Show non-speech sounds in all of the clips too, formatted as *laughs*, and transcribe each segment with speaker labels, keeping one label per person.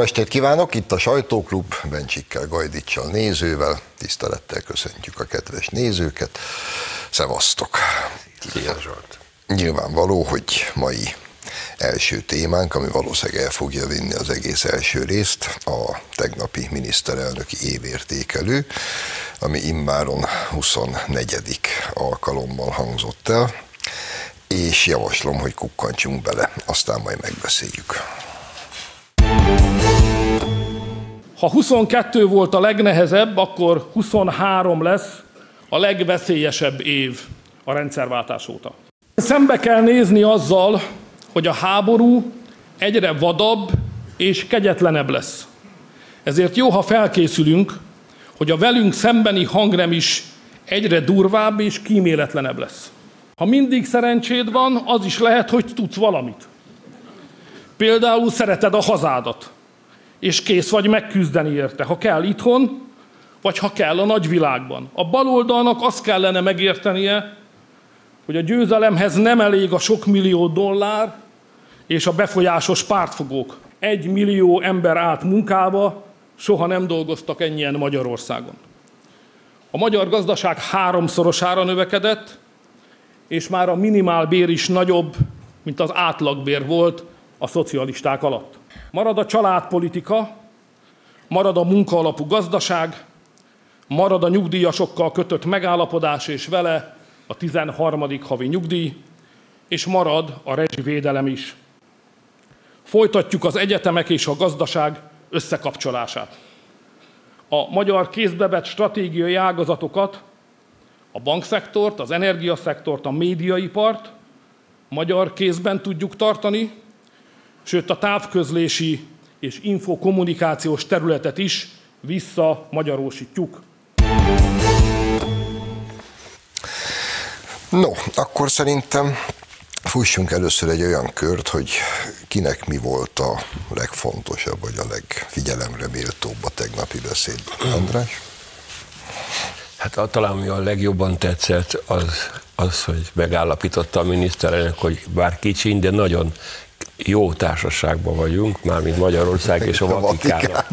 Speaker 1: Jó estét kívánok! Itt a Sajtóklub, Bencsikkel, Gajdicsal, nézővel. Tisztelettel köszöntjük a kedves nézőket. Szevasztok!
Speaker 2: Szia Zsolt!
Speaker 1: Nyilvánvaló, hogy mai első témánk, ami valószínűleg el fogja vinni az egész első részt, a tegnapi miniszterelnöki évértékelő, ami immáron 24. alkalommal hangzott el, és javaslom, hogy kukkantsunk bele, aztán majd megbeszéljük.
Speaker 3: Ha 22 volt a legnehezebb, akkor 23 lesz a legveszélyesebb év a rendszerváltás óta. Szembe kell nézni azzal, hogy a háború egyre vadabb és kegyetlenebb lesz. Ezért jó, ha felkészülünk, hogy a velünk szembeni hangrem is egyre durvább és kíméletlenebb lesz. Ha mindig szerencséd van, az is lehet, hogy tudsz valamit. Például szereted a hazádat, és kész vagy megküzdeni érte, ha kell itthon, vagy ha kell a nagyvilágban. A baloldalnak azt kellene megértenie, hogy a győzelemhez nem elég a sok millió dollár és a befolyásos pártfogók. Egy millió ember állt munkába, soha nem dolgoztak ennyien Magyarországon. A magyar gazdaság háromszorosára növekedett, és már a minimálbér is nagyobb, mint az átlagbér volt a szocialisták alatt. Marad a családpolitika, marad a munkaalapú gazdaság, marad a nyugdíjasokkal kötött megállapodás és vele a 13. havi nyugdíj, és marad a rezsivédelem is. Folytatjuk az egyetemek és a gazdaság összekapcsolását. A magyar kézbevett stratégiai ágazatokat, a bankszektort, az energiaszektort, a médiaipart magyar kézben tudjuk tartani, sőt a távközlési és infokommunikációs területet is vissza magyarósítjuk.
Speaker 1: No, akkor szerintem fussunk először egy olyan kört, hogy kinek mi volt a legfontosabb, vagy a legfigyelemre méltóbb a tegnapi beszédben. András?
Speaker 2: Hát talán ami a legjobban tetszett, az, az, hogy megállapította a miniszterelnök, hogy bár kicsi, de nagyon jó társaságban vagyunk, mármint Magyarország és a Vatikán,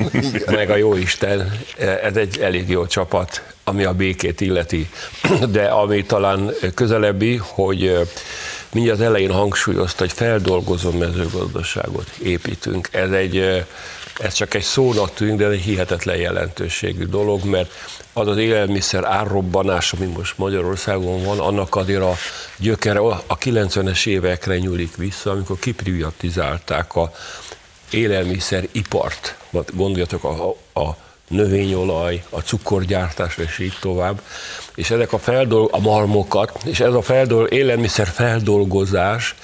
Speaker 2: meg a Jóisten, ez egy elég jó csapat, ami a békét illeti. De ami talán közelebbi, hogy mindjárt elején hangsúlyozta, hogy feldolgozó mezőgazdaságot építünk. Ez egy ez csak egy szónak tűnik, de egy hihetetlen jelentőségű dolog, mert az az élelmiszer árrobbanás, ami most Magyarországon van, annak azért a gyökere a 90-es évekre nyúlik vissza, amikor kiprivatizálták a élelmiszeripart. Gondoljatok a, a növényolaj, a cukorgyártás, és így tovább. És ezek a feldol, a malmokat, és ez a feldol, élelmiszer feldolgozás,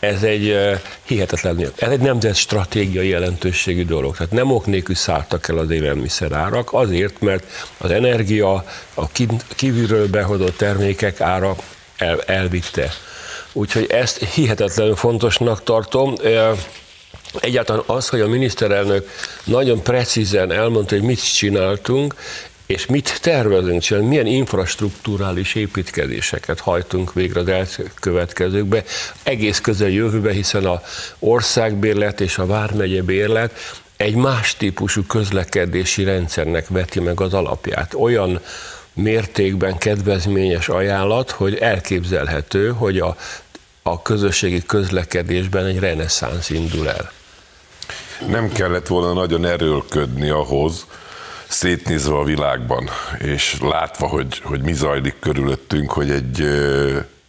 Speaker 2: ez egy hihetetlen, ez egy nemzet stratégiai jelentőségű dolog. Tehát nem ok nélkül szálltak el az élelmiszerárak, azért, mert az energia, a kívülről behozott termékek ára el, elvitte. Úgyhogy ezt hihetetlenül fontosnak tartom. Egyáltalán az, hogy a miniszterelnök nagyon precízen elmondta, hogy mit csináltunk, és mit tervezünk csinálni, milyen infrastruktúrális építkezéseket hajtunk végre az elkövetkezőkbe, egész közel jövőbe, hiszen a országbérlet és a vármegye bérlet egy más típusú közlekedési rendszernek veti meg az alapját. Olyan mértékben kedvezményes ajánlat, hogy elképzelhető, hogy a, a közösségi közlekedésben egy reneszánsz indul el.
Speaker 4: Nem kellett volna nagyon erőlködni ahhoz, szétnézve a világban, és látva, hogy, hogy mi zajlik körülöttünk, hogy egy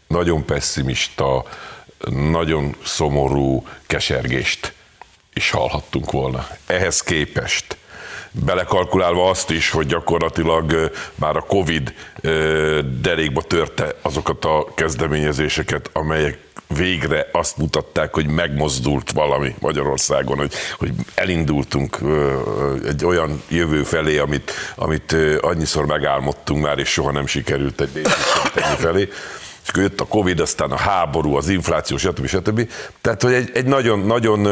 Speaker 4: nagyon pessimista, nagyon szomorú kesergést is hallhattunk volna. Ehhez képest belekalkulálva azt is, hogy gyakorlatilag már a Covid derékba törte azokat a kezdeményezéseket, amelyek végre azt mutatták, hogy megmozdult valami Magyarországon, hogy, hogy elindultunk egy olyan jövő felé, amit, amit annyiszor megálmodtunk már, és soha nem sikerült egy felé és akkor jött a Covid, aztán a háború, az infláció, stb. stb. Tehát, hogy egy, egy nagyon, nagyon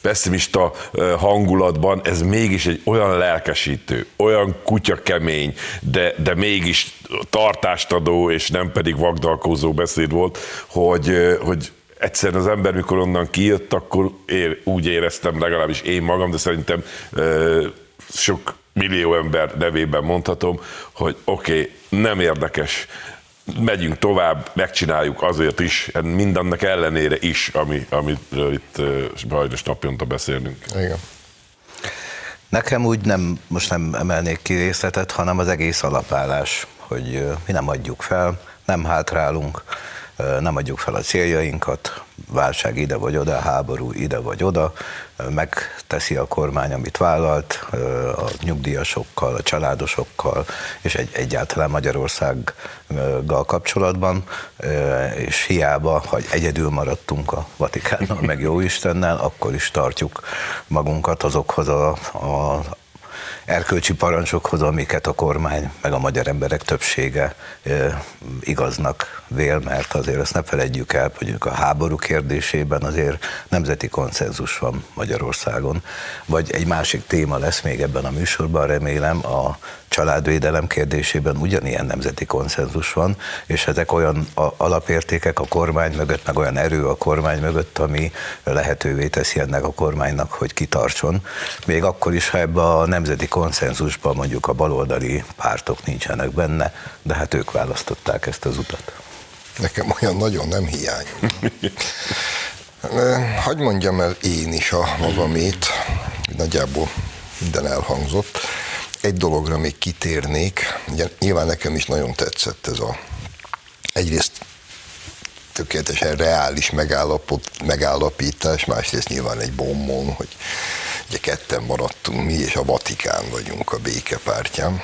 Speaker 4: pessimista hangulatban ez mégis egy olyan lelkesítő, olyan kutya kemény, de, de mégis tartást adó, és nem pedig vagdalkozó beszéd volt, hogy, hogy egyszerűen az ember, mikor onnan kijött, akkor ér, úgy éreztem legalábbis én magam, de szerintem sok millió ember nevében mondhatom, hogy oké, okay, nem érdekes, megyünk tovább, megcsináljuk azért is, mindannak ellenére is, ami, amiről itt sajnos naponta beszélünk.
Speaker 1: Igen.
Speaker 5: Nekem úgy nem, most nem emelnék ki részletet, hanem az egész alapállás, hogy mi nem adjuk fel, nem hátrálunk, nem adjuk fel a céljainkat, válság ide vagy oda, háború ide vagy oda, megteszi a kormány, amit vállalt, a nyugdíjasokkal, a családosokkal, és egy, egyáltalán Magyarországgal kapcsolatban, és hiába, hogy egyedül maradtunk a Vatikánnal, meg jó Istennel, akkor is tartjuk magunkat azokhoz a, a erkölcsi parancsokhoz, amiket a kormány meg a magyar emberek többsége igaznak vél, mert azért ezt ne felejtjük el, hogy a háború kérdésében azért nemzeti konszenzus van Magyarországon. Vagy egy másik téma lesz még ebben a műsorban, remélem, a családvédelem kérdésében ugyanilyen nemzeti konszenzus van, és ezek olyan alapértékek a kormány mögött, meg olyan erő a kormány mögött, ami lehetővé teszi ennek a kormánynak, hogy kitartson. Még akkor is, ha ebbe a nemzeti konszenzusban mondjuk a baloldali pártok nincsenek benne, de hát ők választották ezt az utat.
Speaker 1: Nekem olyan nagyon nem hiányol. *laughs* Hagy mondjam el én is a magamét, nagyjából minden elhangzott. Egy dologra még kitérnék, ugye nyilván nekem is nagyon tetszett ez a egyrészt tökéletesen reális megállapítás, másrészt nyilván egy bombon, hogy ugye ketten maradtunk mi, és a Vatikán vagyunk a békepártyán.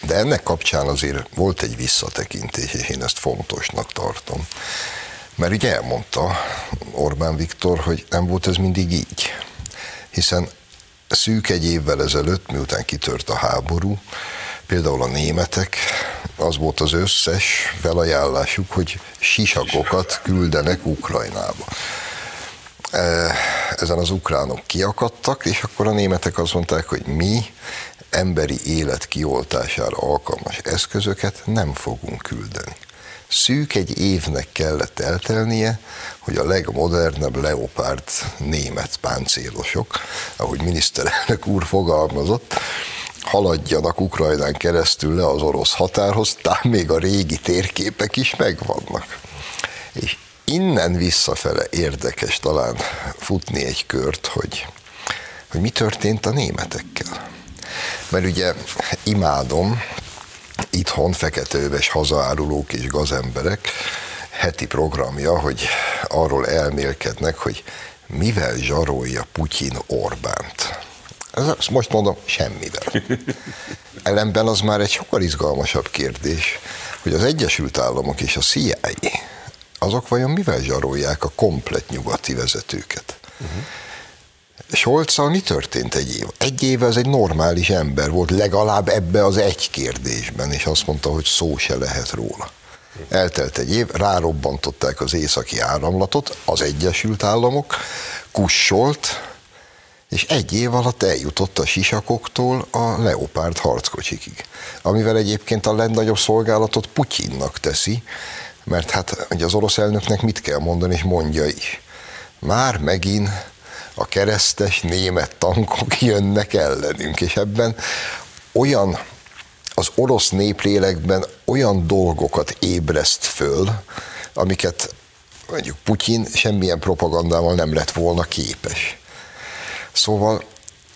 Speaker 1: De ennek kapcsán azért volt egy visszatekintés, és én ezt fontosnak tartom. Mert ugye elmondta Orbán Viktor, hogy nem volt ez mindig így. Hiszen szűk egy évvel ezelőtt, miután kitört a háború, például a németek, az volt az összes felajánlásuk, hogy sisakokat küldenek Ukrajnába. E, ezen az ukránok kiakadtak, és akkor a németek azt mondták, hogy mi emberi élet kioltására alkalmas eszközöket nem fogunk küldeni. Szűk egy évnek kellett eltelnie, hogy a legmodernebb leopárd német páncélosok, ahogy miniszterelnök úr fogalmazott, haladjanak Ukrajnán keresztül le az orosz határhoz, tehát még a régi térképek is megvannak. És innen visszafele érdekes talán futni egy kört, hogy, hogy mi történt a németekkel. Mert ugye imádom itthon feketőves hazaárulók és gazemberek heti programja, hogy arról elmélkednek, hogy mivel zsarolja Putyin Orbánt. Ez, most mondom, semmivel. Ellenben az már egy sokkal izgalmasabb kérdés, hogy az Egyesült Államok és a CIA azok vajon mivel zsarolják a komplet nyugati vezetőket? Uh-huh. Scholzal mi történt egy év? Egy éve az egy normális ember volt, legalább ebbe az egy kérdésben, és azt mondta, hogy szó se lehet róla. Eltelt egy év, rárobbantották az északi áramlatot, az Egyesült Államok, kussolt, és egy év alatt eljutott a sisakoktól a Leopárd harckocsikig. Amivel egyébként a legnagyobb szolgálatot Putyinnak teszi, mert hát ugye az orosz elnöknek mit kell mondani, és mondja is. Már megint a keresztes német tankok *laughs* jönnek ellenünk, és ebben olyan az orosz néplélekben olyan dolgokat ébreszt föl, amiket mondjuk Putyin semmilyen propagandával nem lett volna képes. Szóval,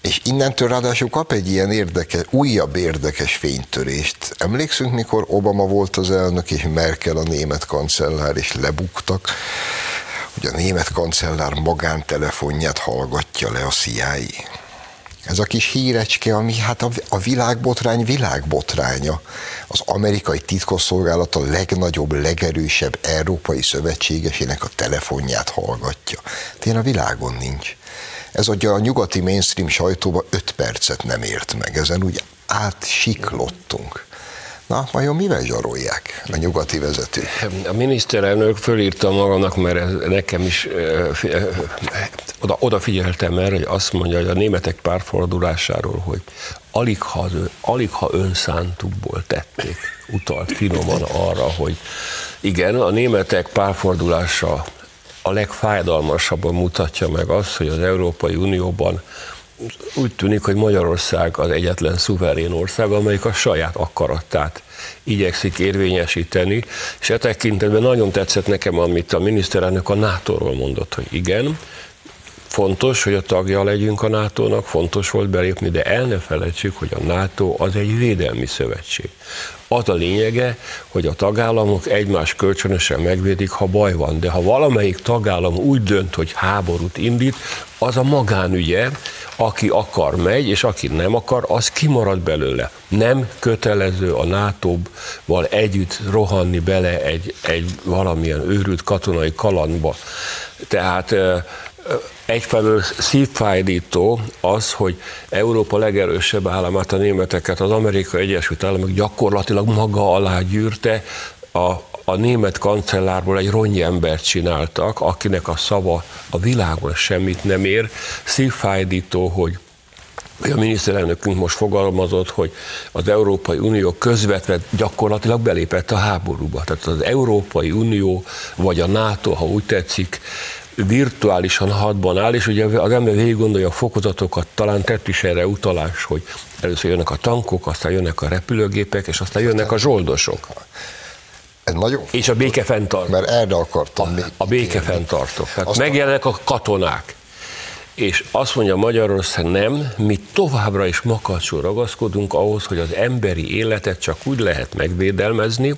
Speaker 1: és innentől ráadásul kap egy ilyen érdekes, újabb érdekes fénytörést. Emlékszünk, mikor Obama volt az elnök, és Merkel a német kancellár, és lebuktak, hogy a német kancellár magántelefonját hallgatja le a CIA. Ez a kis hírecske, ami hát a, világbotrány világbotránya. Az amerikai titkosszolgálat a legnagyobb, legerősebb európai szövetségesének a telefonját hallgatja. Tényleg a világon nincs. Ez adja a nyugati mainstream sajtóba öt percet nem ért meg. Ezen úgy átsiklottunk. Na, vajon mivel zsarolják a nyugati vezetők?
Speaker 2: A miniszterelnök fölírta magamnak, mert nekem is oda, odafigyeltem erre, hogy azt mondja, hogy a németek párfordulásáról, hogy alig ha, alig ha önszántukból tették, utalt finoman arra, hogy igen, a németek párfordulása a legfájdalmasabban mutatja meg azt, hogy az Európai Unióban úgy tűnik, hogy Magyarország az egyetlen szuverén ország, amelyik a saját akaratát igyekszik érvényesíteni, és e tekintetben nagyon tetszett nekem, amit a miniszterelnök a NATO-ról mondott, hogy igen, fontos, hogy a tagja legyünk a NATO-nak, fontos volt belépni, de el ne felejtsük, hogy a NATO az egy védelmi szövetség. Az a lényege, hogy a tagállamok egymás kölcsönösen megvédik, ha baj van, de ha valamelyik tagállam úgy dönt, hogy háborút indít, az a magánügye, aki akar megy, és aki nem akar, az kimarad belőle. Nem kötelező a NATO-val együtt rohanni bele egy, egy valamilyen őrült katonai kalandba. Tehát egyfelől szívfájdító az, hogy Európa legerősebb államát, a németeket az Amerikai Egyesült Államok gyakorlatilag maga alá gyűrte, a, a német kancellárból egy ronyi embert csináltak, akinek a szava a világon semmit nem ér. Szívfájdító, hogy a miniszterelnökünk most fogalmazott, hogy az Európai Unió közvetve gyakorlatilag belépett a háborúba. Tehát az Európai Unió, vagy a NATO, ha úgy tetszik, virtuálisan hadban áll, és ugye az ember végig gondolja a fokozatokat, talán tett is erre utalás, hogy először jönnek a tankok, aztán jönnek a repülőgépek, és aztán jönnek a zsoldosok.
Speaker 1: Ez nagyon
Speaker 2: És a békefenntartó.
Speaker 1: Mert erre akartam
Speaker 2: a,
Speaker 1: még
Speaker 2: a békefenntartók. Tehát
Speaker 1: Aztán-
Speaker 2: megjelennek a katonák. És azt mondja Magyarország, nem, mi továbbra is makacsul ragaszkodunk ahhoz, hogy az emberi életet csak úgy lehet megvédelmezni,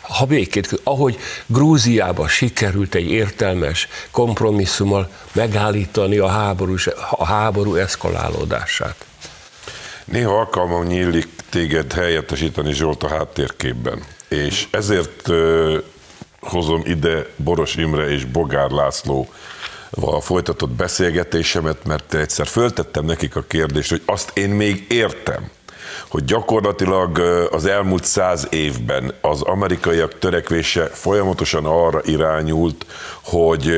Speaker 2: ha békét, ahogy Grúziában sikerült egy értelmes kompromisszummal megállítani a háború, a háború eszkalálódását.
Speaker 4: Néha alkalmam nyílik téged helyettesíteni Zsolt a háttérképben, és ezért hozom ide Boros Imre és Bogár László folytatott beszélgetésemet, mert egyszer föltettem nekik a kérdést, hogy azt én még értem, hogy gyakorlatilag az elmúlt száz évben az amerikaiak törekvése folyamatosan arra irányult, hogy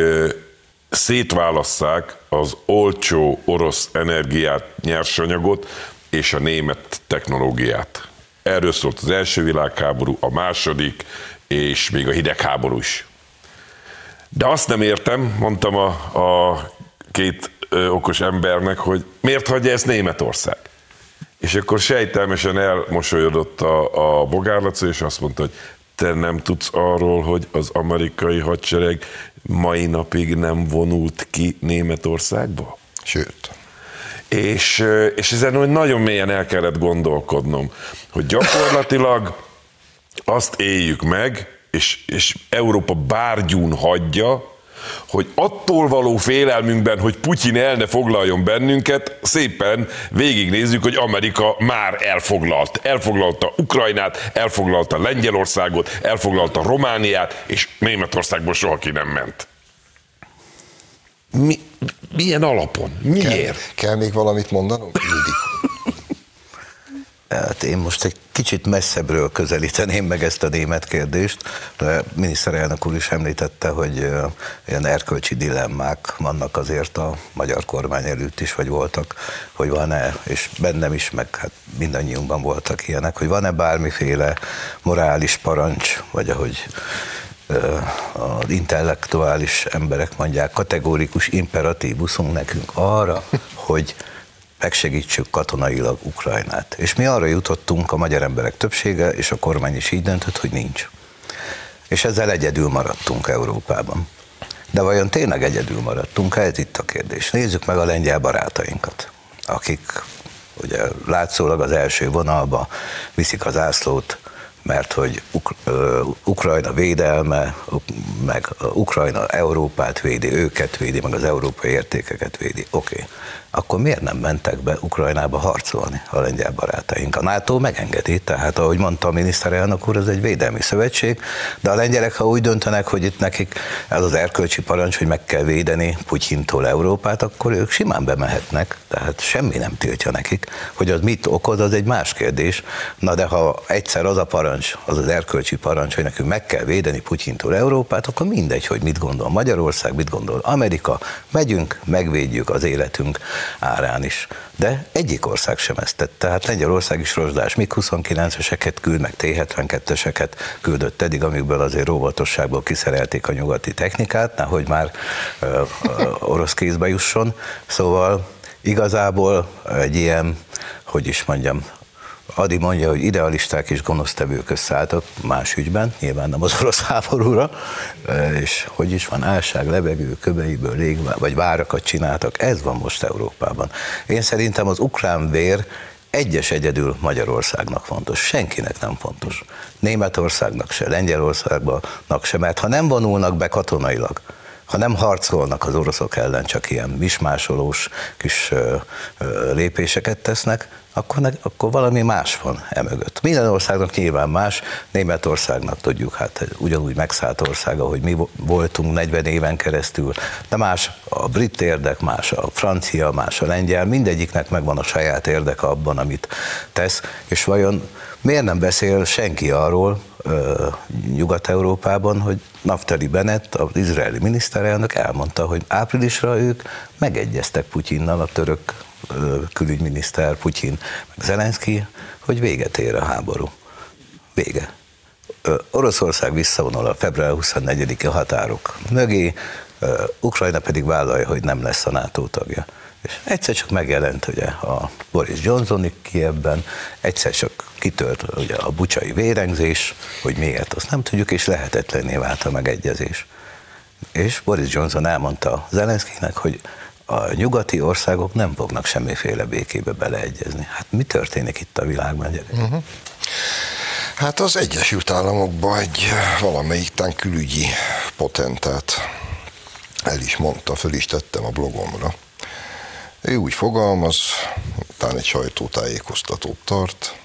Speaker 4: szétválasszák az olcsó orosz energiát, nyersanyagot és a német technológiát. Erről szólt az első világháború, a második, és még a hidegháború is. De azt nem értem, mondtam a, a két ö, okos embernek, hogy miért hagyja ezt Németország? És akkor sejtelmesen elmosolyodott a, a bogárlaca, és azt mondta, hogy te nem tudsz arról, hogy az amerikai hadsereg mai napig nem vonult ki Németországba?
Speaker 1: Sőt,
Speaker 4: És, és ezen úgy nagyon mélyen el kellett gondolkodnom, hogy gyakorlatilag azt éljük meg, és, és Európa bárgyún hagyja, hogy attól való félelmünkben, hogy Putyin el ne foglaljon bennünket, szépen végignézzük, hogy Amerika már elfoglalt. Elfoglalta Ukrajnát, elfoglalta Lengyelországot, elfoglalta Romániát, és Németországból soha ki nem ment. Mi, milyen alapon?
Speaker 1: kell,
Speaker 4: Miért?
Speaker 1: kell még valamit mondanom? Ildikó.
Speaker 5: Hát én most egy kicsit messzebbről közelíteném meg ezt a német kérdést. De miniszterelnök úr is említette, hogy ilyen erkölcsi dilemmák vannak azért a magyar kormány előtt is, vagy voltak, hogy van-e, és bennem is, meg hát mindannyiunkban voltak ilyenek, hogy van-e bármiféle morális parancs, vagy ahogy az intellektuális emberek mondják, kategórikus imperatívuszunk nekünk arra, hogy megsegítsük katonailag Ukrajnát. És mi arra jutottunk, a magyar emberek többsége, és a kormány is így döntött, hogy nincs. És ezzel egyedül maradtunk Európában. De vajon tényleg egyedül maradtunk? Ez itt a kérdés. Nézzük meg a lengyel barátainkat, akik ugye látszólag az első vonalba viszik az ászlót, mert hogy Ukrajna védelme, meg Ukrajna Európát védi, őket védi, meg az európai értékeket védi. Oké. Okay. Akkor miért nem mentek be Ukrajnába harcolni a lengyel barátaink? A NATO megengedi, tehát ahogy mondta a miniszterelnök úr, ez egy védelmi szövetség, de a lengyelek, ha úgy döntenek, hogy itt nekik ez az erkölcsi parancs, hogy meg kell védeni Putyintól Európát, akkor ők simán bemehetnek, tehát semmi nem tiltja nekik. Hogy az mit okoz, az egy más kérdés. Na de ha egyszer az a parancs, parancs, az az erkölcsi parancs, hogy nekünk meg kell védeni Putyintól Európát, akkor mindegy, hogy mit gondol Magyarország, mit gondol Amerika, megyünk, megvédjük az életünk árán is. De egyik ország sem ezt tette. Tehát Lengyelország is rozsdás MiG-29-eseket küld, meg T-72-eseket küldött eddig, amikből azért óvatosságból kiszerelték a nyugati technikát, nehogy már ö, ö, orosz kézbe jusson. Szóval igazából egy ilyen, hogy is mondjam, Adi mondja, hogy idealisták és gonosztevők összeálltak más ügyben, nyilván nem az orosz háborúra, és hogy is van, álság, levegő, köbeiből lég, vagy várakat csináltak, ez van most Európában. Én szerintem az ukrán vér egyes egyedül Magyarországnak fontos, senkinek nem fontos. Németországnak se, Lengyelországnak se, mert ha nem vonulnak be katonailag, ha nem harcolnak az oroszok ellen, csak ilyen mismásolós kis lépéseket tesznek, akkor, ne, akkor valami más van emögött. Minden országnak nyilván más, Németországnak tudjuk, hát ugyanúgy megszállt ország, ahogy mi voltunk 40 éven keresztül, de más a brit érdek, más a francia, más a lengyel, mindegyiknek megvan a saját érdeke abban, amit tesz, és vajon miért nem beszél senki arról Nyugat-Európában, hogy Naftali Bennett, az izraeli miniszterelnök elmondta, hogy áprilisra ők megegyeztek Putyinnal, a török külügyminiszter, Putyin, meg Zelenszky, hogy véget ér a háború. Vége. Oroszország visszavonul a február 24-i határok mögé, Ukrajna pedig vállalja, hogy nem lesz a NATO tagja. És egyszer csak megjelent ugye a Boris Johnson Kievben, egyszer csak kitört ugye a bucsai vérengzés, hogy miért, azt nem tudjuk, és lehetetlenné vált a megegyezés. És Boris Johnson elmondta Zelenszkinek, hogy a nyugati országok nem fognak semmiféle békébe beleegyezni. Hát mi történik itt a világban, gyerek? Uh-huh.
Speaker 1: Hát az Egyesült Államokban egy valamelyik tán külügyi potentát el is mondta, föl is tettem a blogomra. Ő úgy fogalmaz, talán egy sajtótájékoztatót tart,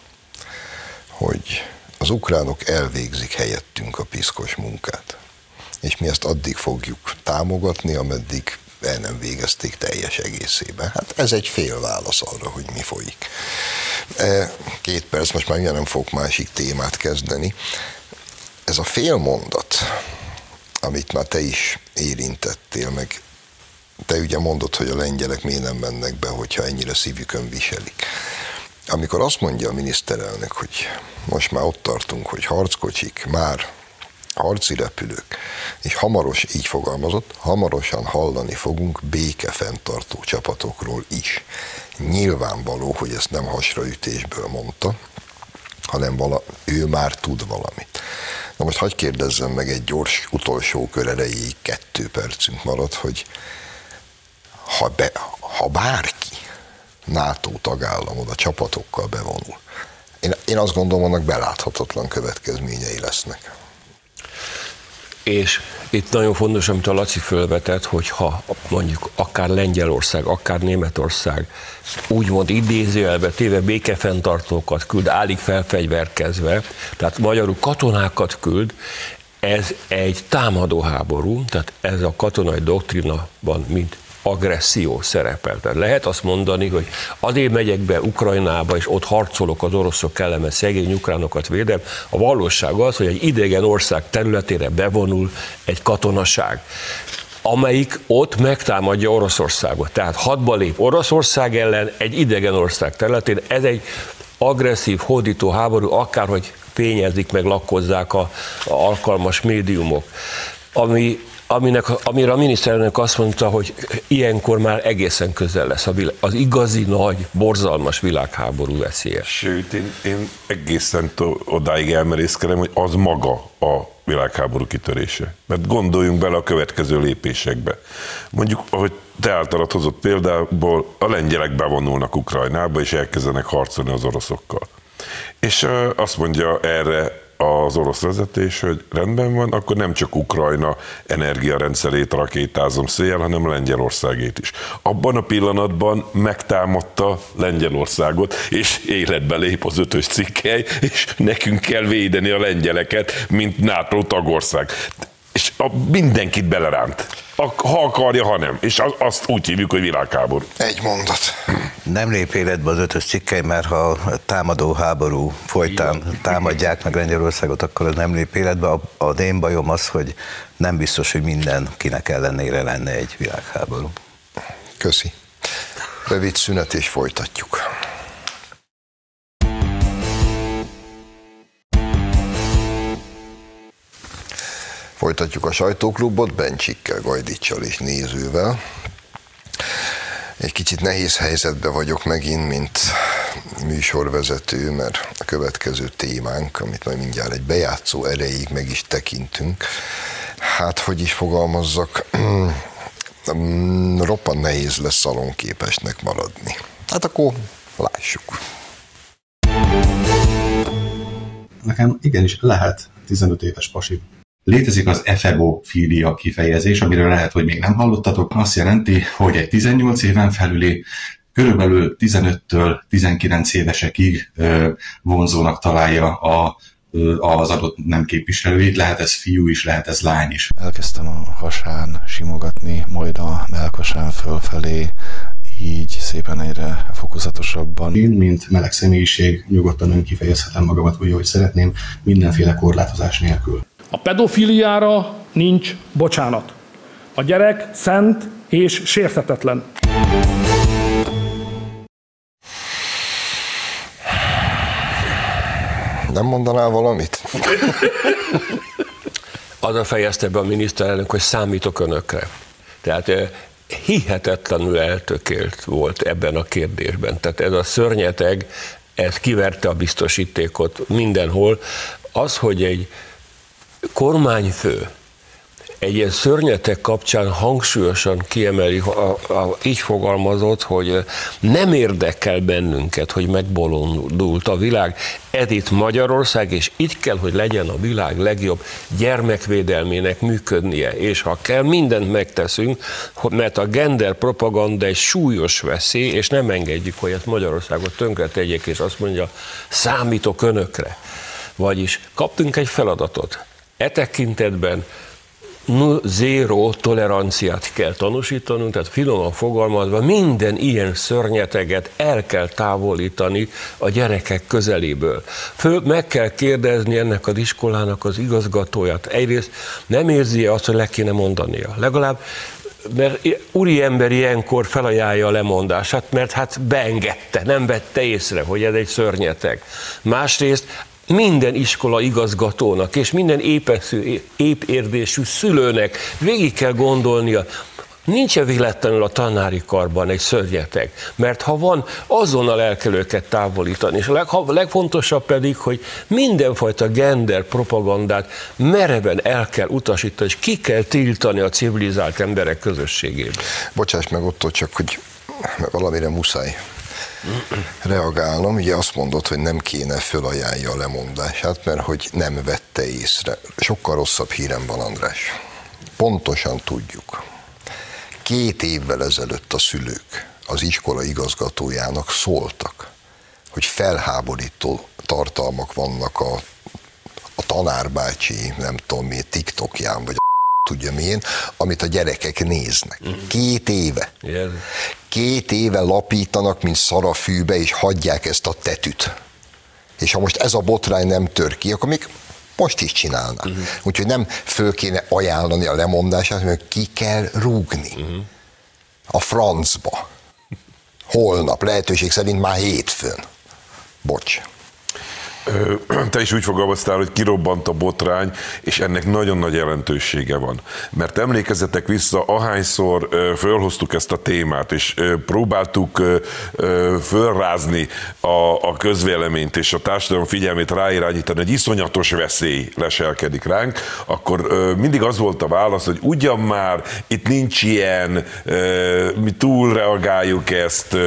Speaker 1: hogy az ukránok elvégzik helyettünk a piszkos munkát. És mi ezt addig fogjuk támogatni, ameddig el nem végezték teljes egészében. Hát ez egy fél válasz arra, hogy mi folyik. E, két perc, most már nem fogok másik témát kezdeni. Ez a fél mondat, amit már te is érintettél, meg te ugye mondod, hogy a lengyelek miért nem mennek be, hogyha ennyire szívükön viselik. Amikor azt mondja a miniszterelnök, hogy most már ott tartunk, hogy harckocsik már harci repülők, és hamaros, így fogalmazott, hamarosan hallani fogunk békefenntartó csapatokról is. Nyilvánvaló, hogy ezt nem hasraütésből mondta, hanem vala, ő már tud valamit. Na most hagyd kérdezzem meg egy gyors utolsó kör erejéig, kettő percünk maradt, hogy ha, be, ha bárki NATO tagállam oda csapatokkal bevonul, én, én azt gondolom, annak beláthatatlan következményei lesznek.
Speaker 2: És itt nagyon fontos, amit a Laci fölvetett, hogy ha mondjuk akár Lengyelország, akár Németország úgymond idézőjelbe téve békefenntartókat küld, állig felfegyverkezve, tehát magyarul katonákat küld, ez egy támadó háború, tehát ez a katonai doktrinában, mint agresszió szerepel. Tehát lehet azt mondani, hogy azért megyek be Ukrajnába, és ott harcolok az oroszok ellen, mert szegény ukránokat védem. A valóság az, hogy egy idegen ország területére bevonul egy katonaság amelyik ott megtámadja Oroszországot. Tehát hadba lép Oroszország ellen egy idegen ország területén. Ez egy agresszív, hódító háború, akárhogy fényezik, meg lakkozzák a, a alkalmas médiumok. Ami aminek, amire a miniszterelnök azt mondta, hogy ilyenkor már egészen közel lesz az igazi nagy, borzalmas világháború veszélye.
Speaker 4: Sőt, én, én egészen odáig elmerészkedem, hogy az maga a világháború kitörése. Mert gondoljunk bele a következő lépésekbe. Mondjuk, ahogy te általad hozott példából, a lengyelek bevonulnak Ukrajnába, és elkezdenek harcolni az oroszokkal. És azt mondja erre az orosz vezetés, hogy rendben van, akkor nem csak Ukrajna energiarendszerét rakétázom széjjel, hanem Lengyelországét is. Abban a pillanatban megtámadta Lengyelországot, és életbe lép az ötös cikkely, és nekünk kell védeni a lengyeleket, mint NATO tagország. És a mindenkit beleránt. Ha akarja, ha nem. És azt úgy hívjuk, hogy világháború.
Speaker 1: Egy mondat.
Speaker 5: Nem lép életbe az ötös cikkely, mert ha támadó háború folytán támadják meg Lengyelországot, akkor az nem lép életbe. A, a én bajom az, hogy nem biztos, hogy mindenkinek ellenére lenne egy világháború.
Speaker 1: Köszi. Rövid szünet és folytatjuk. Folytatjuk a sajtóklubot Bencsikkel, Gajdicsal és nézővel. Egy kicsit nehéz helyzetben vagyok megint, mint műsorvezető, mert a következő témánk, amit majd mindjárt egy bejátszó erejéig meg is tekintünk, hát hogy is fogalmazzak, *clears throat* roppan nehéz lesz szalonképesnek maradni. Hát akkor lássuk.
Speaker 6: Nekem igenis lehet 15 éves pasi. Létezik az efebofília kifejezés, amiről lehet, hogy még nem hallottatok. Azt jelenti, hogy egy 18 éven felüli körülbelül 15-től 19 évesekig vonzónak találja a az adott nem képviselőit, lehet ez fiú is, lehet ez lány is.
Speaker 7: Elkezdtem a hasán simogatni, majd a melkasán fölfelé, így szépen egyre fokozatosabban.
Speaker 6: Én, mint meleg személyiség, nyugodtan önkifejezhetem magamat úgy, hogy szeretném, mindenféle korlátozás nélkül.
Speaker 3: A pedofiliára nincs bocsánat. A gyerek szent és sérthetetlen.
Speaker 1: Nem mondanál valamit? *laughs*
Speaker 2: a fejezte be a miniszterelnök, hogy számítok önökre. Tehát hihetetlenül eltökélt volt ebben a kérdésben. Tehát ez a szörnyeteg, ez kiverte a biztosítékot mindenhol. Az, hogy egy kormányfő egy ilyen szörnyetek kapcsán hangsúlyosan kiemeli, a, a, így fogalmazott, hogy nem érdekel bennünket, hogy megbolondult a világ. Ez itt Magyarország, és itt kell, hogy legyen a világ legjobb gyermekvédelmének működnie. És ha kell, mindent megteszünk, mert a gender propaganda egy súlyos veszély, és nem engedjük, hogy ezt Magyarországot tönkre tegyék, és azt mondja, számítok önökre. Vagyis kaptunk egy feladatot. E tekintetben zéró toleranciát kell tanúsítanunk, tehát finoman fogalmazva minden ilyen szörnyeteget el kell távolítani a gyerekek közeléből. Föl meg kell kérdezni ennek az iskolának az igazgatóját. Egyrészt nem érzi azt, hogy le kéne mondania. Legalább mert úri ember ilyenkor felajánlja a lemondását, mert hát beengedte, nem vette észre, hogy ez egy szörnyeteg. Másrészt minden iskola igazgatónak és minden épeszű, épérdésű szülőnek végig kell gondolnia, Nincs-e véletlenül a tanári karban egy szörnyeteg? Mert ha van, azonnal el kell őket távolítani. És a leg, legfontosabb pedig, hogy mindenfajta gender propagandát mereven el kell utasítani, és ki kell tiltani a civilizált emberek közösségébe.
Speaker 1: Bocsáss meg ott, csak hogy valamire muszáj reagálnom. Ugye azt mondod, hogy nem kéne fölajánlja a lemondását, mert hogy nem vette észre. Sokkal rosszabb hírem van, András. Pontosan tudjuk. Két évvel ezelőtt a szülők az iskola igazgatójának szóltak, hogy felháborító tartalmak vannak a, a tanárbácsi, nem tudom mi, TikTokján, vagy tudja milyen, amit a gyerekek néznek. Két éve. Két éve lapítanak, mint szarafűbe, és hagyják ezt a tetűt. És ha most ez a botrány nem tör ki, akkor még most is csinálná. Uh-huh. Úgyhogy nem föl kéne ajánlani a lemondását, mert ki kell rúgni. Uh-huh. A francba. Holnap, lehetőség szerint már hétfőn. Bocs
Speaker 4: te is úgy fogalmaztál, hogy kirobbant a botrány, és ennek nagyon nagy jelentősége van. Mert emlékezzetek vissza, ahányszor fölhoztuk ezt a témát, és próbáltuk fölrázni a, a közvéleményt és a társadalom figyelmét ráirányítani, hogy iszonyatos veszély leselkedik ránk, akkor mindig az volt a válasz, hogy ugyan már itt nincs ilyen, mi túlreagáljuk ezt,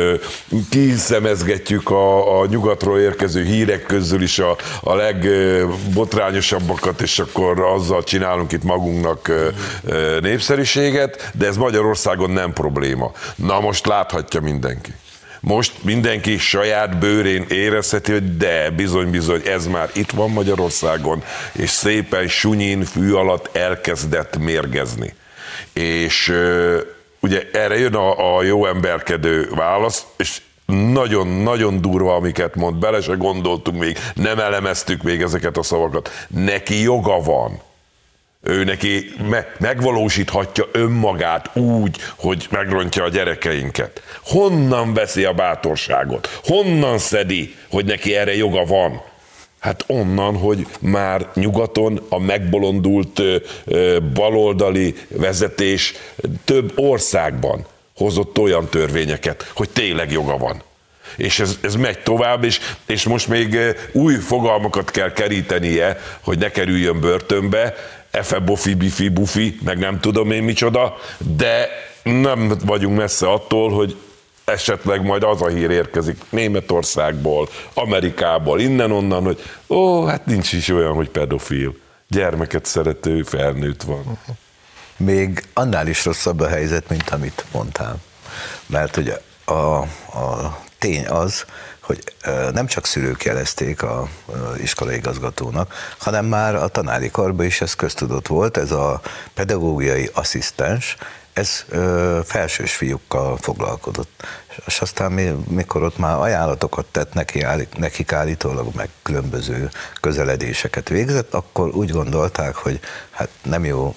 Speaker 4: kiszemezgetjük a, a nyugatról érkező hírek közül is a, a legbotrányosabbakat, és akkor azzal csinálunk itt magunknak népszerűséget, de ez Magyarországon nem probléma. Na most láthatja mindenki. Most mindenki saját bőrén érezheti, hogy de bizony-bizony ez már itt van Magyarországon, és szépen sunyin fű alatt elkezdett mérgezni. És ugye erre jön a, a jó emberkedő válasz, és nagyon-nagyon durva, amiket mond, bele se gondoltunk még, nem elemeztük még ezeket a szavakat. Neki joga van. Ő neki me- megvalósíthatja önmagát úgy, hogy megrontja a gyerekeinket. Honnan veszi a bátorságot? Honnan szedi, hogy neki erre joga van? Hát onnan, hogy már nyugaton a megbolondult baloldali vezetés több országban hozott olyan törvényeket, hogy tényleg joga van. És ez, ez megy tovább, és, és most még új fogalmakat kell kerítenie, hogy ne kerüljön börtönbe, efe bofi, bifi, bufi, meg nem tudom én micsoda, de nem vagyunk messze attól, hogy esetleg majd az a hír érkezik Németországból, Amerikából, innen-onnan, hogy ó, hát nincs is olyan, hogy pedofil. Gyermeket szerető felnőtt van.
Speaker 5: Még annál is rosszabb a helyzet, mint amit mondtál. Mert ugye a, a tény az, hogy nem csak szülők jelezték a iskolai igazgatónak, hanem már a tanári karban is ez köztudott volt, ez a pedagógiai asszisztens, ez ö, felsős fiúkkal foglalkozott. És aztán mi, mikor ott már ajánlatokat tett neki, nekik állítólag, meg különböző közeledéseket végzett, akkor úgy gondolták, hogy hát nem jó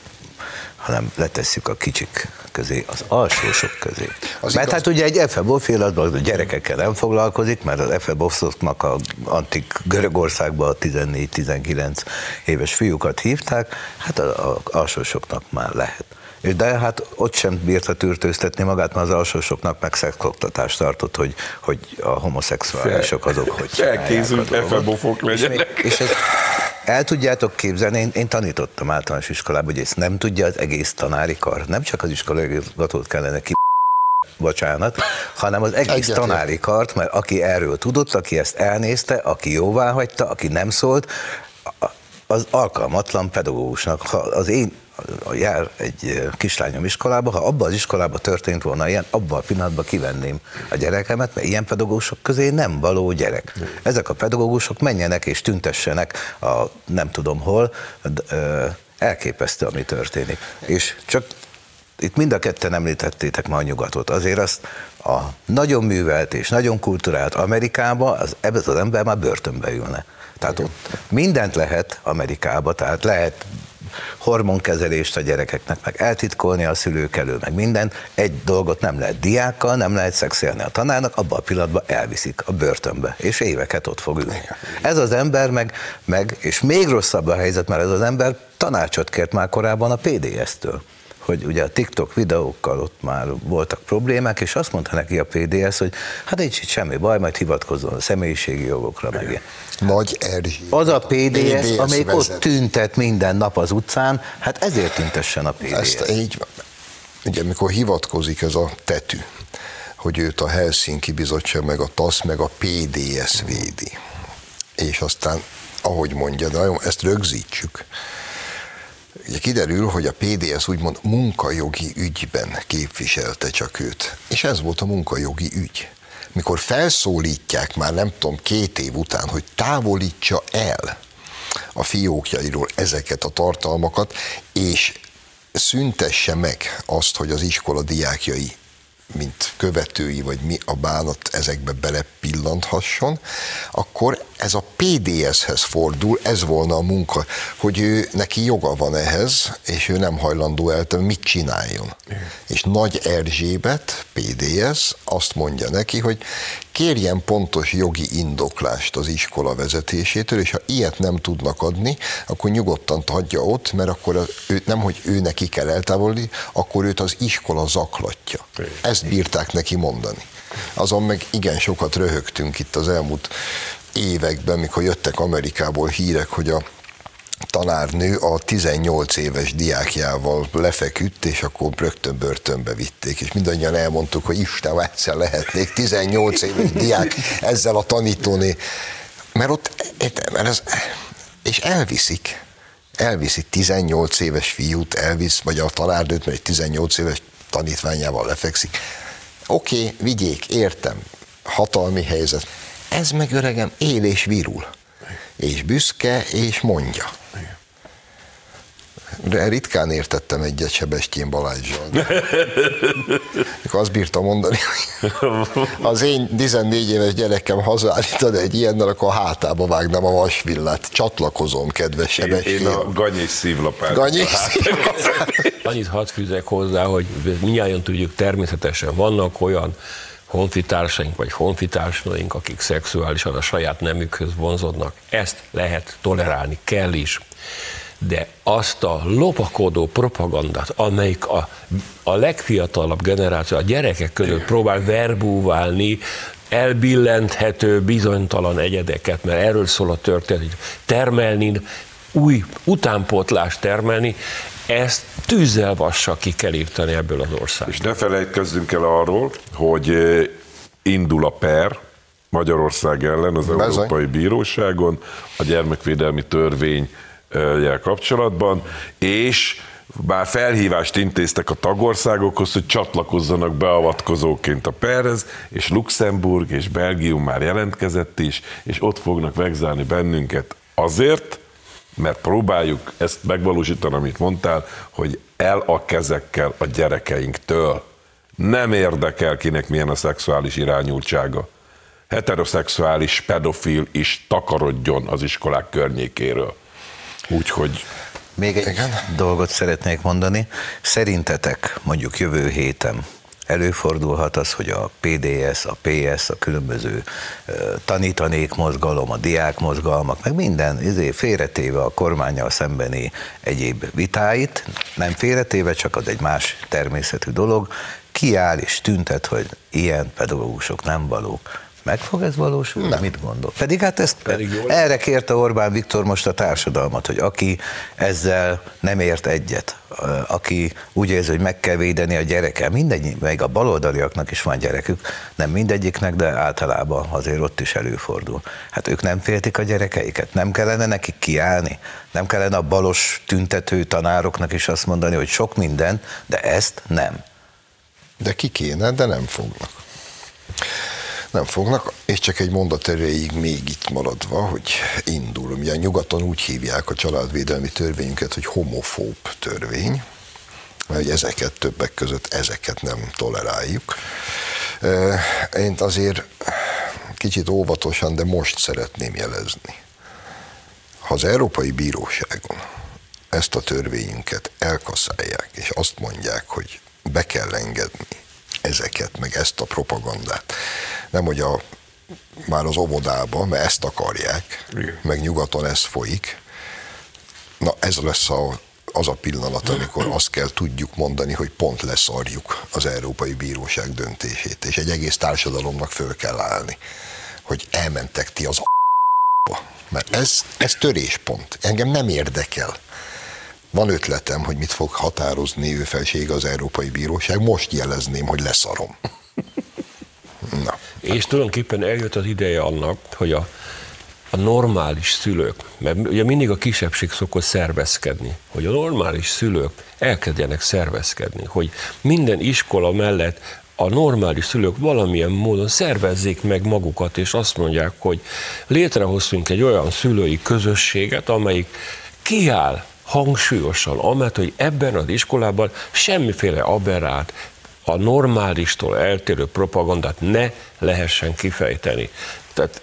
Speaker 5: hanem letesszük a kicsik közé, az alsósok közé. Az mert igaz... hát ugye egy FEBOF az a gyerekekkel nem foglalkozik, mert az FEBOF-nak a antik Görögországban a 14-19 éves fiúkat hívták, hát az alsósoknak már lehet. De hát ott sem bírta tűrtőztetni magát, mert az alsósoknak meg szexoktatást tartott, hogy, hogy a homoszexuálisok azok, hogy
Speaker 4: Felkészült FEBOF-ok legyenek. És, és ez,
Speaker 5: el tudjátok képzelni, én, én tanítottam általános iskolában, hogy ezt nem tudja az egész tanári kar. Nem csak az iskolai igazgatót kellene ki bocsánat, hanem az egész Egyetlen. tanári kart, mert aki erről tudott, aki ezt elnézte, aki jóvá hagyta, aki nem szólt, az alkalmatlan pedagógusnak. Ha az én jár egy kislányom iskolába, ha abban az iskolában történt volna ilyen, abban a pillanatban kivenném a gyerekemet, mert ilyen pedagógusok közé nem való gyerek. Ezek a pedagógusok menjenek és tüntessenek a nem tudom hol, elképesztő, ami történik. És csak itt mind a ketten említettétek ma a nyugatot. Azért azt a nagyon művelt és nagyon kulturált Amerikába az, ebben az ember már börtönbe ülne. Tehát ott mindent lehet Amerikába, tehát lehet hormonkezelést a gyerekeknek, meg eltitkolni a szülők elől, meg minden. Egy dolgot nem lehet diákkal, nem lehet szexelni a tanárnak, abban a pillanatban elviszik a börtönbe, és éveket ott fog ülni. Ez az ember meg, meg és még rosszabb a helyzet, mert ez az ember tanácsot kért már korábban a PDS-től hogy ugye a TikTok videókkal ott már voltak problémák, és azt mondta neki a PDS, hogy hát nincs itt semmi baj, majd hivatkozzon a személyiségi jogokra, meg
Speaker 1: Nagy Erzsébet.
Speaker 5: Az a PDS, PDS amelyik vezet. ott tüntet minden nap az utcán, hát ezért tüntessen a PDS.
Speaker 1: Ezt így van. Ugye, amikor hivatkozik ez a tetű, hogy őt a Helsinki Bizottság, meg a TASZ, meg a PDS védi. És aztán, ahogy mondja, de ezt rögzítsük, Ugye kiderül, hogy a PDS úgymond munkajogi ügyben képviselte csak őt. És ez volt a munkajogi ügy. Mikor felszólítják már nem tudom két év után, hogy távolítsa el a fiókjairól ezeket a tartalmakat, és szüntesse meg azt, hogy az iskola diákjai mint követői, vagy mi a bánat ezekbe belepillanthasson, akkor ez a PDS-hez fordul, ez volna a munka, hogy ő neki joga van ehhez, és ő nem hajlandó el, mit csináljon. Igen. És Nagy Erzsébet, PDS, azt mondja neki, hogy kérjen pontos jogi indoklást az iskola vezetésétől, és ha ilyet nem tudnak adni, akkor nyugodtan hagyja ott, mert akkor ő, nem, hogy ő neki kell eltávolni, akkor őt az iskola zaklatja. Ezt bírták neki mondani. Azon meg igen sokat röhögtünk itt az elmúlt években, mikor jöttek Amerikából hírek, hogy a tanárnő a 18 éves diákjával lefeküdt, és akkor rögtön börtönbe vitték, és mindannyian elmondtuk, hogy Isten, egyszer lehetnék 18 éves diák ezzel a tanítóné. Mert ott, mert ez, és elviszik, elviszik 18 éves fiút, elvisz, vagy a tanárnőt, mert egy 18 éves tanítványával lefekszik. Oké, okay, vigyék, értem, hatalmi helyzet. Ez meg öregem él és virul. És büszke, és mondja. De ritkán értettem egyet Sebestyén Balázsjal. Mikor azt bírta mondani, hogy az én 14 éves gyerekem hazállítani egy ilyennel, akkor a hátába vágnám a vasvillát. Csatlakozom, kedves Sebestyén.
Speaker 4: Én a ganyés szívlapát.
Speaker 1: Ganyés szívlapát.
Speaker 2: Annyit hadd fűzek hozzá, hogy minnyáján tudjuk, természetesen vannak olyan honfitársaink vagy honfitársnaink, akik szexuálisan a saját nemükhöz vonzódnak. Ezt lehet tolerálni, kell is de azt a lopakodó propagandát, amelyik a, a legfiatalabb generáció, a gyerekek között próbál verbúválni, elbillenthető bizonytalan egyedeket, mert erről szól a történet, termelni, új utánpótlást termelni, ezt tűzzel vassal ki kell írtani ebből az országból.
Speaker 4: És ne felejtkezzünk el arról, hogy eh, indul a per Magyarország ellen az
Speaker 1: Bezony.
Speaker 4: Európai Bíróságon, a gyermekvédelmi törvény jel kapcsolatban, és bár felhívást intéztek a tagországokhoz, hogy csatlakozzanak beavatkozóként a perhez, és Luxemburg és Belgium már jelentkezett is, és ott fognak vegzálni bennünket azért, mert próbáljuk ezt megvalósítani, amit mondtál, hogy el a kezekkel a gyerekeinktől. Nem érdekel kinek milyen a szexuális irányultsága. Heteroszexuális pedofil is takarodjon az iskolák környékéről. Úgyhogy
Speaker 5: még egy Igen? dolgot szeretnék mondani. Szerintetek mondjuk jövő héten előfordulhat az, hogy a PDS, a PS, a különböző tanítanék mozgalom, a diák mozgalmak, meg minden izé, félretéve a kormányjal szembeni egyéb vitáit, nem félretéve, csak az egy más természetű dolog, kiáll és tüntet, hogy ilyen pedagógusok nem valók meg fog ez valósulni? Nem. Mit gondol? Pedig hát ezt Pedig jól. erre kérte Orbán Viktor most a társadalmat, hogy aki ezzel nem ért egyet, aki úgy érzi, hogy meg kell védeni a gyereke, mindegy, meg a baloldaliaknak is van gyerekük, nem mindegyiknek, de általában azért ott is előfordul. Hát ők nem féltik a gyerekeiket, nem kellene nekik kiállni, nem kellene a balos tüntető tanároknak is azt mondani, hogy sok minden, de ezt nem.
Speaker 1: De ki kéne, de nem fognak nem fognak, és csak egy mondat erejéig még itt maradva, hogy indul. Ugye nyugaton úgy hívják a családvédelmi törvényünket, hogy homofób törvény, mert ezeket többek között ezeket nem toleráljuk. Én azért kicsit óvatosan, de most szeretném jelezni. Ha az Európai Bíróságon ezt a törvényünket elkaszálják, és azt mondják, hogy be kell engedni ezeket, meg ezt a propagandát. Nem, hogy a, már az óvodába, mert ezt akarják, Igen. meg nyugaton ez folyik. Na ez lesz a, az a pillanat, amikor azt kell tudjuk mondani, hogy pont leszarjuk az Európai Bíróság döntését, és egy egész társadalomnak föl kell állni, hogy elmentek ti az a mert ez, ez töréspont. Engem nem érdekel van ötletem, hogy mit fog határozni ő felsége az Európai Bíróság. Most jelezném, hogy leszarom. *laughs*
Speaker 2: Na. És tulajdonképpen eljött az ideje annak, hogy a, a normális szülők, mert ugye mindig a kisebbség szokott szervezkedni, hogy a normális szülők elkezdjenek szervezkedni, hogy minden iskola mellett a normális szülők valamilyen módon szervezzék meg magukat, és azt mondják, hogy létrehoztunk egy olyan szülői közösséget, amelyik kiáll hangsúlyosan, amellett, hogy ebben az iskolában semmiféle aberrát, a normálistól eltérő propagandát ne lehessen kifejteni. Tehát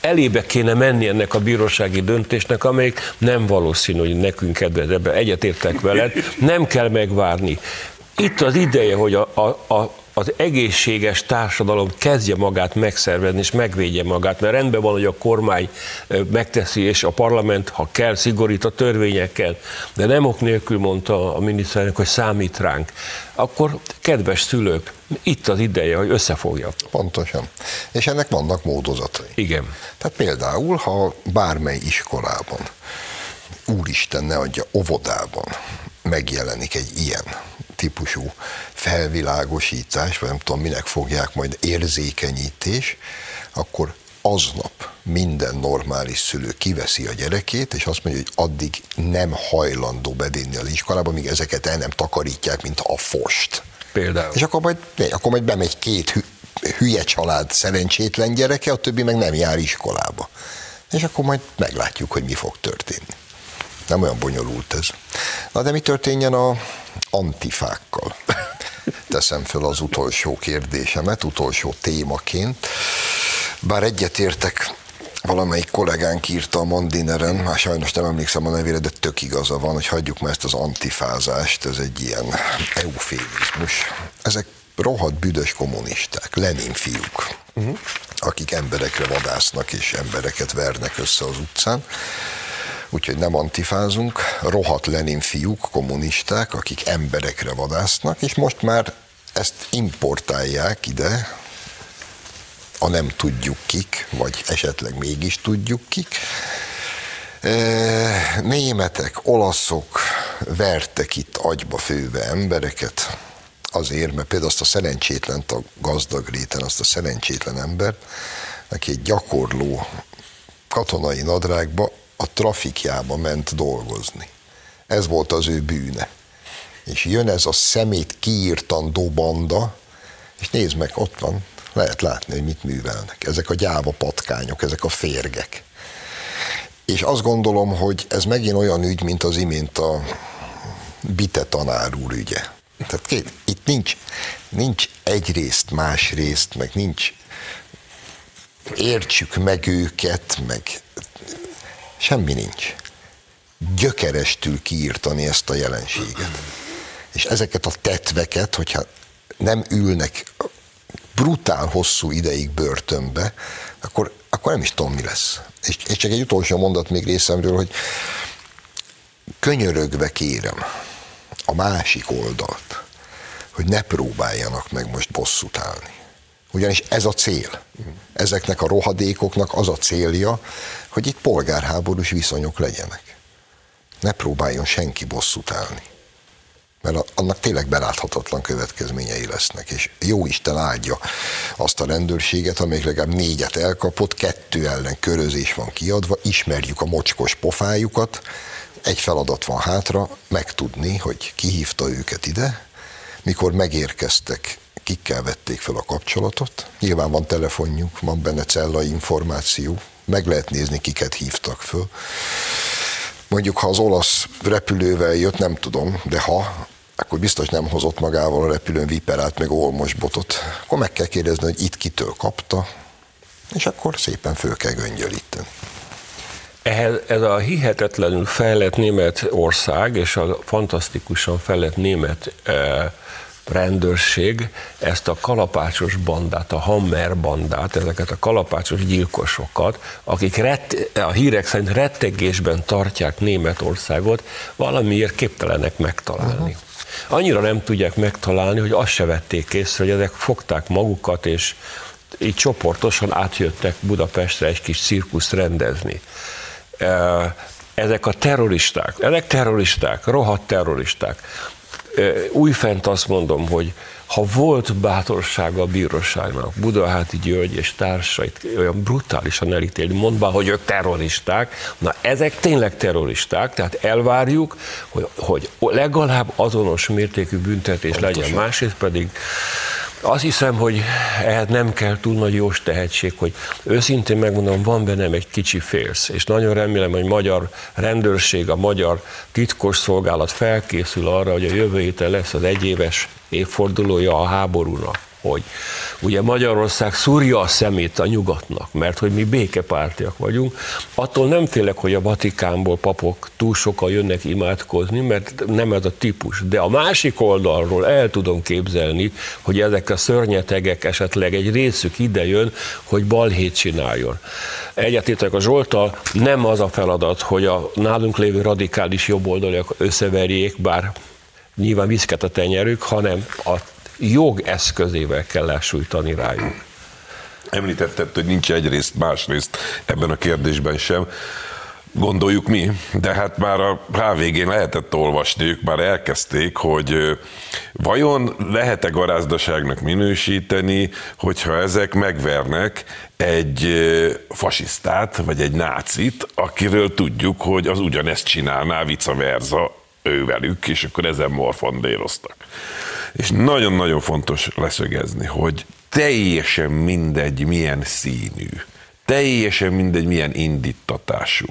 Speaker 2: elébe kéne menni ennek a bírósági döntésnek, amelyik nem valószínű, hogy nekünk kedvez, ebben egyetértek veled, nem kell megvárni. Itt az ideje, hogy a, a, a, az egészséges társadalom kezdje magát megszervezni és megvédje magát, mert rendben van, hogy a kormány megteszi, és a parlament, ha kell, szigorít a törvényekkel, de nem ok nélkül mondta a miniszterelnök, hogy számít ránk. Akkor, kedves szülők, itt az ideje, hogy összefogjak.
Speaker 1: Pontosan. És ennek vannak módozatai.
Speaker 2: Igen.
Speaker 1: Tehát például, ha bármely iskolában, úristen ne adja, óvodában megjelenik egy ilyen típusú felvilágosítás, vagy nem tudom, minek fogják majd érzékenyítés, akkor aznap minden normális szülő kiveszi a gyerekét, és azt mondja, hogy addig nem hajlandó bedénni az iskolába, míg ezeket el nem takarítják, mint a fost.
Speaker 2: Például.
Speaker 1: És akkor majd, akkor majd bemegy két hü, hülye család szerencsétlen gyereke, a többi meg nem jár iskolába. És akkor majd meglátjuk, hogy mi fog történni. Nem olyan bonyolult ez. Na de mi történjen a antifákkal? *laughs* Teszem föl az utolsó kérdésemet, utolsó témaként. Bár egyetértek valamelyik kollégánk írta a Mandineren, már sajnos nem emlékszem a nevére, de tök igaza van, hogy hagyjuk már ezt az antifázást, ez egy ilyen eufémizmus. Ezek rohadt büdös kommunisták, Lenin fiúk, uh-huh. akik emberekre vadásznak és embereket vernek össze az utcán. Úgyhogy nem antifázunk, rohadt Lenin fiúk, kommunisták, akik emberekre vadásznak, és most már ezt importálják ide, a nem tudjuk kik, vagy esetleg mégis tudjuk kik. E, németek, olaszok vertek itt agyba főve embereket, azért, mert például azt a szerencsétlen a gazdag réten, azt a szerencsétlen ember, aki egy gyakorló katonai nadrágba a trafikjába ment dolgozni. Ez volt az ő bűne. És jön ez a szemét kiírtandó banda, és nézd meg, ott van, lehet látni, hogy mit művelnek. Ezek a gyáva patkányok, ezek a férgek. És azt gondolom, hogy ez megint olyan ügy, mint az imént a Bite tanár úr ügye. Tehát két, itt nincs, nincs egy részt, más részt, meg nincs értsük meg őket, meg semmi nincs. Gyökerestül kiírtani ezt a jelenséget. És ezeket a tetveket, hogyha nem ülnek brutál hosszú ideig börtönbe, akkor, akkor nem is tudom, mi lesz. És, és csak egy utolsó mondat még részemről, hogy könyörögve kérem a másik oldalt, hogy ne próbáljanak meg most bosszút állni. Ugyanis ez a cél. Ezeknek a rohadékoknak az a célja, hogy itt polgárháborús viszonyok legyenek. Ne próbáljon senki bosszút állni mert annak tényleg beláthatatlan következményei lesznek, és jó Isten áldja azt a rendőrséget, amelyik legalább négyet elkapott, kettő ellen körözés van kiadva, ismerjük a mocskos pofájukat, egy feladat van hátra, megtudni, hogy kihívta őket ide, mikor megérkeztek, kikkel vették fel a kapcsolatot. Nyilván van telefonjuk, van benne cellai információ, meg lehet nézni, kiket hívtak föl. Mondjuk, ha az olasz repülővel jött, nem tudom, de ha, akkor biztos nem hozott magával a repülőn viperát, meg olmos botot. Akkor meg kell kérdezni, hogy itt kitől kapta, és akkor szépen föl kell göngyölíteni.
Speaker 2: Ehhez, ez a hihetetlenül fejlett német ország, és a fantasztikusan fejlett német eh, rendőrség ezt a kalapácsos bandát, a Hammer bandát, ezeket a kalapácsos gyilkosokat, akik rett, a hírek szerint rettegésben tartják Németországot, valamiért képtelenek megtalálni. Annyira nem tudják megtalálni, hogy azt se vették észre, hogy ezek fogták magukat, és így csoportosan átjöttek Budapestre egy kis cirkuszt rendezni. Ezek a terroristák, ezek terroristák, rohadt terroristák. Újfent azt mondom, hogy ha volt bátorsága a bíróságnak, Budaháti György és társait olyan brutálisan elítélni, mondva, hogy ők terroristák, na ezek tényleg terroristák, tehát elvárjuk, hogy, hogy legalább azonos mértékű büntetés Pontosan. legyen, másrészt pedig azt hiszem, hogy ehhez nem kell túl nagy jós tehetség, hogy őszintén megmondom, van bennem egy kicsi félsz, és nagyon remélem, hogy magyar rendőrség, a magyar titkos szolgálat felkészül arra, hogy a jövő héten lesz az egyéves évfordulója a háborúnak hogy ugye Magyarország szúrja a szemét a nyugatnak, mert hogy mi békepártiak vagyunk, attól nem félek, hogy a Vatikánból papok túl sokan jönnek imádkozni, mert nem ez a típus. De a másik oldalról el tudom képzelni, hogy ezek a szörnyetegek esetleg egy részük ide jön, hogy balhét csináljon. Egyetétek a Zsoltal, nem az a feladat, hogy a nálunk lévő radikális jobboldaliak összeverjék, bár nyilván viszket a tenyerük, hanem a jog eszközével kell lesújtani rájuk.
Speaker 4: Említetted, hogy nincs egyrészt, másrészt ebben a kérdésben sem. Gondoljuk mi, de hát már a HVG-n lehetett olvasni, ők már elkezdték, hogy vajon lehet-e garázdaságnak minősíteni, hogyha ezek megvernek egy fasisztát, vagy egy nácit, akiről tudjuk, hogy az ugyanezt csinálná vice versa ővelük, és akkor ezen morfondéroztak. És nagyon-nagyon fontos leszögezni, hogy teljesen mindegy, milyen színű, teljesen mindegy, milyen indítatású.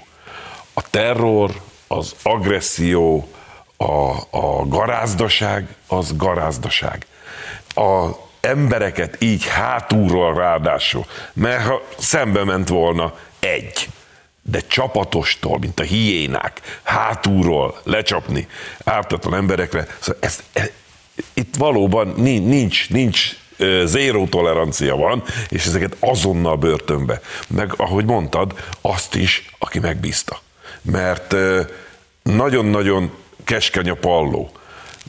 Speaker 4: A terror, az agresszió, a, a garázdaság az garázdaság. A embereket így hátulról ráadásul, mert ha szembe ment volna egy, de csapatostól, mint a hiénák, hátulról lecsapni ártatlan emberekre, szóval ez, ez, itt valóban nincs, nincs zéró tolerancia van, és ezeket azonnal börtönbe. Meg, ahogy mondtad, azt is, aki megbízta. Mert nagyon-nagyon keskeny a palló.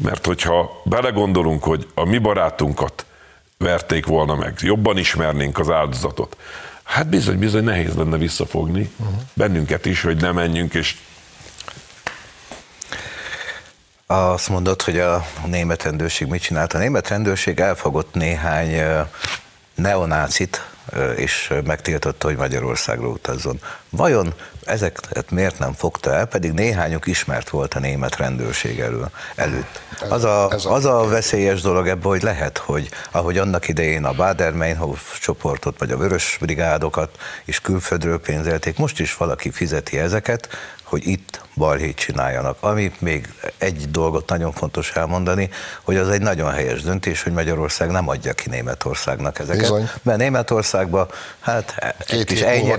Speaker 4: Mert hogyha belegondolunk, hogy a mi barátunkat verték volna meg, jobban ismernénk az áldozatot, hát bizony, bizony nehéz lenne visszafogni uh-huh. bennünket is, hogy ne menjünk, és
Speaker 5: azt mondod, hogy a német rendőrség mit csinált. A német rendőrség elfogott néhány neonácit, és megtiltotta, hogy Magyarországra utazzon. Vajon ezeket miért nem fogta el, pedig néhányuk ismert volt a német rendőrség elő, előtt. Az a, az a veszélyes dolog ebben, hogy lehet, hogy ahogy annak idején a Bader-Meinhof csoportot, vagy a Vörös Brigádokat is külföldről pénzelték, most is valaki fizeti ezeket, hogy itt balhét csináljanak. Ami még egy dolgot nagyon fontos elmondani, hogy az egy nagyon helyes döntés, hogy Magyarország nem adja ki Németországnak ezeket. Bizony. Mert Németországban hát Két egy kis ennyi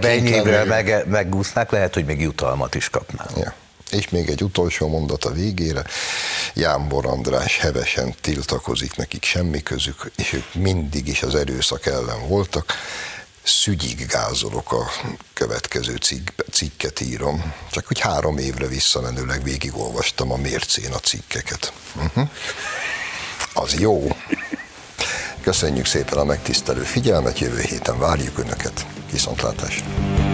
Speaker 5: meg, megúsznák, lehet, hogy még jutalmat is kapnánk.
Speaker 1: Ja. És még egy utolsó mondat a végére. Jámbor András hevesen tiltakozik, nekik semmi közük, és ők mindig is az erőszak ellen voltak szügyig gázolok a következő cikk, cikket írom. Csak hogy három évre visszamenőleg végigolvastam a mércén a cikkeket. Uh-huh. Az jó. Köszönjük szépen a megtisztelő figyelmet, jövő héten várjuk Önöket. Viszontlátásra!